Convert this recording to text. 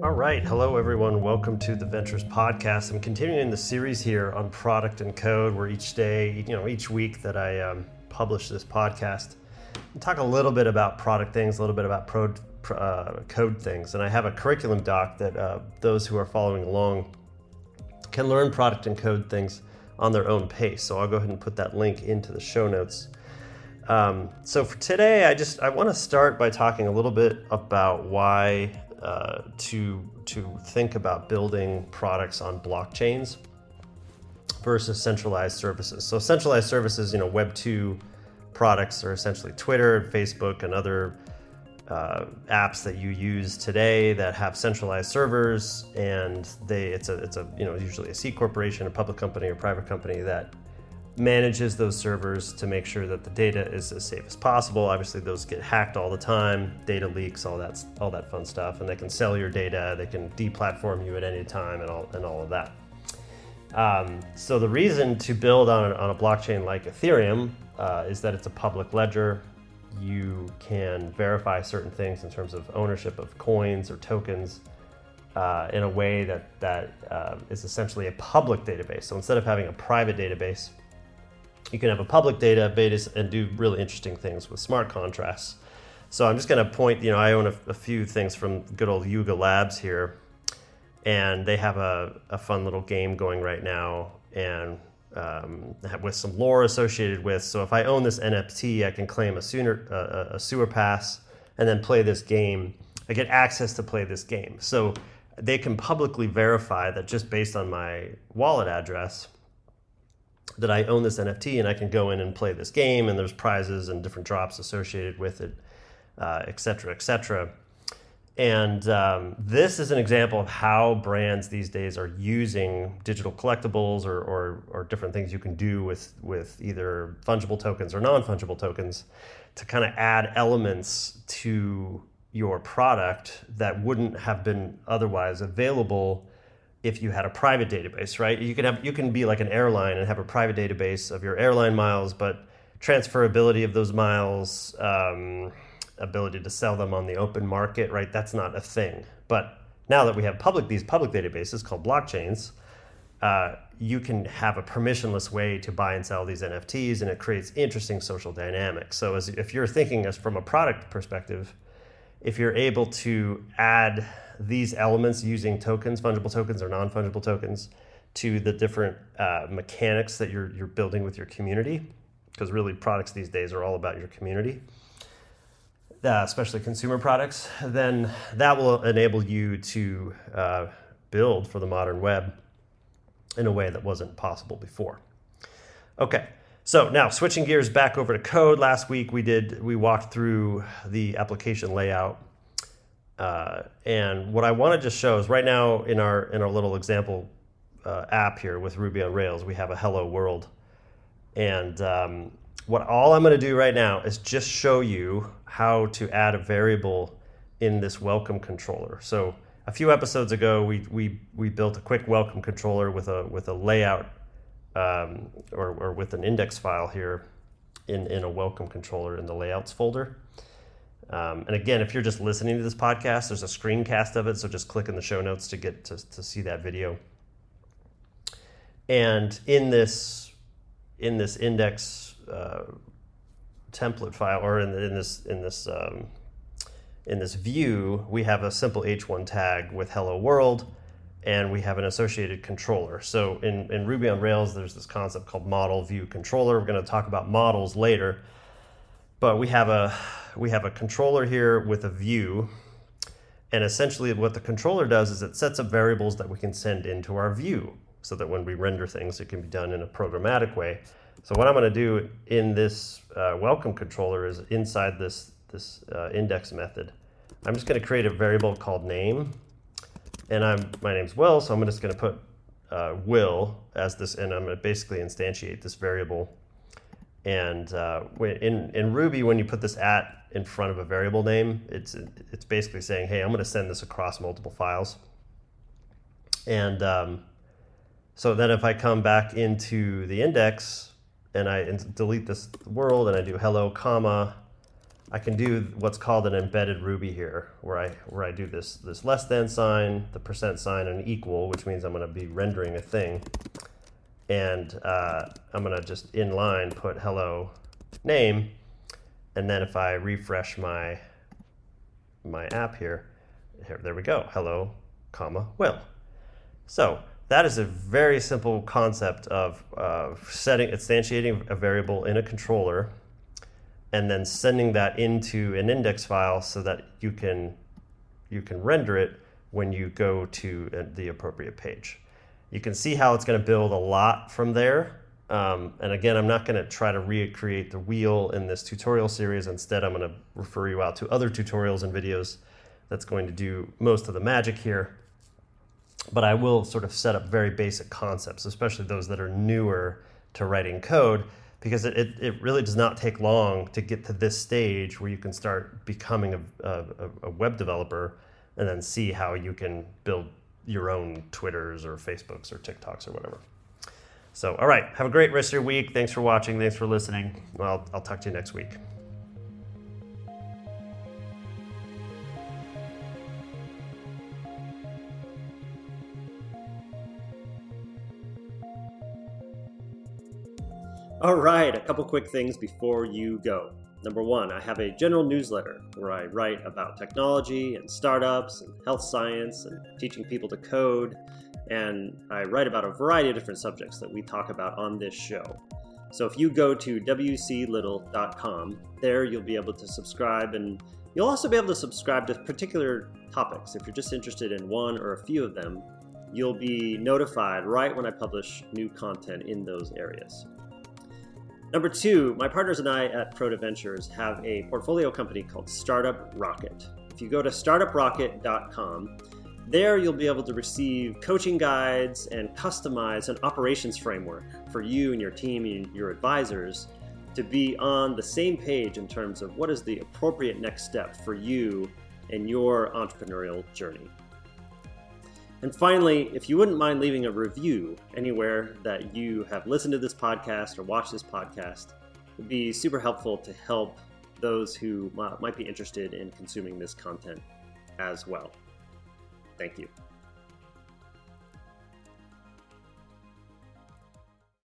All right. Hello, everyone. Welcome to the Ventures Podcast. I'm continuing the series here on product and code, where each day, you know, each week that I um, publish this podcast, I talk a little bit about product things, a little bit about pro, uh, code things. And I have a curriculum doc that uh, those who are following along can learn product and code things on their own pace. So I'll go ahead and put that link into the show notes. Um, so for today, I just I want to start by talking a little bit about why uh, to to think about building products on blockchains versus centralized services. So centralized services, you know, Web two products are essentially Twitter, Facebook, and other uh, apps that you use today that have centralized servers, and they it's a it's a you know usually a C corporation, a public company, or private company that manages those servers to make sure that the data is as safe as possible. Obviously, those get hacked all the time, data leaks, all that, all that fun stuff, and they can sell your data, they can deplatform you at any time, and all, and all of that. Um, so the reason to build on a, on a blockchain like Ethereum uh, is that it's a public ledger. You can verify certain things in terms of ownership of coins or tokens. Uh, in a way that that uh, is essentially a public database. So instead of having a private database, you can have a public database and do really interesting things with smart contracts. So I'm just going to point, you know, I own a, a, few things from good old Yuga Labs here, and they have a, a fun little game going right now, and um, with some lore associated with. So if I own this NFT, I can claim a, sooner, a sewer pass and then play this game. I get access to play this game. So they can publicly verify that just based on my wallet address, that I own this NFT and I can go in and play this game, and there's prizes and different drops associated with it, uh, et cetera, et cetera. And um, this is an example of how brands these days are using digital collectibles or, or, or different things you can do with, with either fungible tokens or non fungible tokens to kind of add elements to your product that wouldn't have been otherwise available if you had a private database, right? You can have you can be like an airline and have a private database of your airline miles, but transferability of those miles, um, ability to sell them on the open market, right? That's not a thing. But now that we have public these public databases called blockchains, uh, you can have a permissionless way to buy and sell these NFTs, and it creates interesting social dynamics. So, as if you're thinking as from a product perspective, if you're able to add these elements using tokens, fungible tokens or non-fungible tokens, to the different uh, mechanics that you're you're building with your community, because really products these days are all about your community, uh, especially consumer products. Then that will enable you to uh, build for the modern web in a way that wasn't possible before. Okay. So now switching gears back over to code. Last week we did we walked through the application layout uh, and what I want to just show is right now in our in our little example uh, app here with Ruby on Rails, we have a hello world. And um, what all I'm going to do right now is just show you how to add a variable in this welcome controller. So a few episodes ago, we we we built a quick welcome controller with a with a layout um, or, or with an index file here in in a welcome controller in the layouts folder. Um, and again, if you're just listening to this podcast, there's a screencast of it, so just click in the show notes to get to, to see that video. And in this in this index uh, template file, or in, the, in this in this um, in this view, we have a simple h1 tag with hello world, and we have an associated controller. So in, in Ruby on Rails, there's this concept called model view controller. We're going to talk about models later, but we have a we have a controller here with a view. And essentially what the controller does is it sets up variables that we can send into our view so that when we render things, it can be done in a programmatic way. So what I'm going to do in this uh, welcome controller is inside this, this uh, index method, I'm just going to create a variable called name. And I'm, my name's Will, so I'm just going to put uh, Will as this, and I'm going to basically instantiate this variable. And uh, in, in Ruby, when you put this at in front of a variable name, it's it's basically saying, hey, I'm going to send this across multiple files. And um, so then if I come back into the index and I delete this world and I do hello comma I can do what's called an embedded Ruby here, where I where I do this this less than sign, the percent sign, and equal, which means I'm going to be rendering a thing, and uh, I'm going to just inline put hello name, and then if I refresh my my app here, here there we go, hello, comma will. So that is a very simple concept of uh, setting instantiating a variable in a controller and then sending that into an index file so that you can you can render it when you go to uh, the appropriate page. You can see how it's going to build a lot from there. Um, and again, I'm not going to try to recreate the wheel in this tutorial series. Instead, I'm going to refer you out to other tutorials and videos that's going to do most of the magic here. But I will sort of set up very basic concepts, especially those that are newer to writing code, because it, it, really does not take long to get to this stage where you can start becoming a, a, a, web developer and then see how you can build your own Twitters or Facebooks or TikToks or whatever. So, all right, have a great rest of your week. Thanks for watching. Thanks for listening. Well, I'll talk to you next week. All right, a couple quick things before you go. Number one, I have a general newsletter where I write about technology and startups and health science and teaching people to code. And I write about a variety of different subjects that we talk about on this show. So if you go to wclittle.com, there you'll be able to subscribe and you'll also be able to subscribe to particular topics. If you're just interested in one or a few of them, you'll be notified right when I publish new content in those areas. Number two, my partners and I at Proto Ventures have a portfolio company called Startup Rocket. If you go to startuprocket.com, there you'll be able to receive coaching guides and customize an operations framework for you and your team and your advisors to be on the same page in terms of what is the appropriate next step for you and your entrepreneurial journey. And finally, if you wouldn't mind leaving a review anywhere that you have listened to this podcast or watched this podcast, it would be super helpful to help those who might be interested in consuming this content as well. Thank you.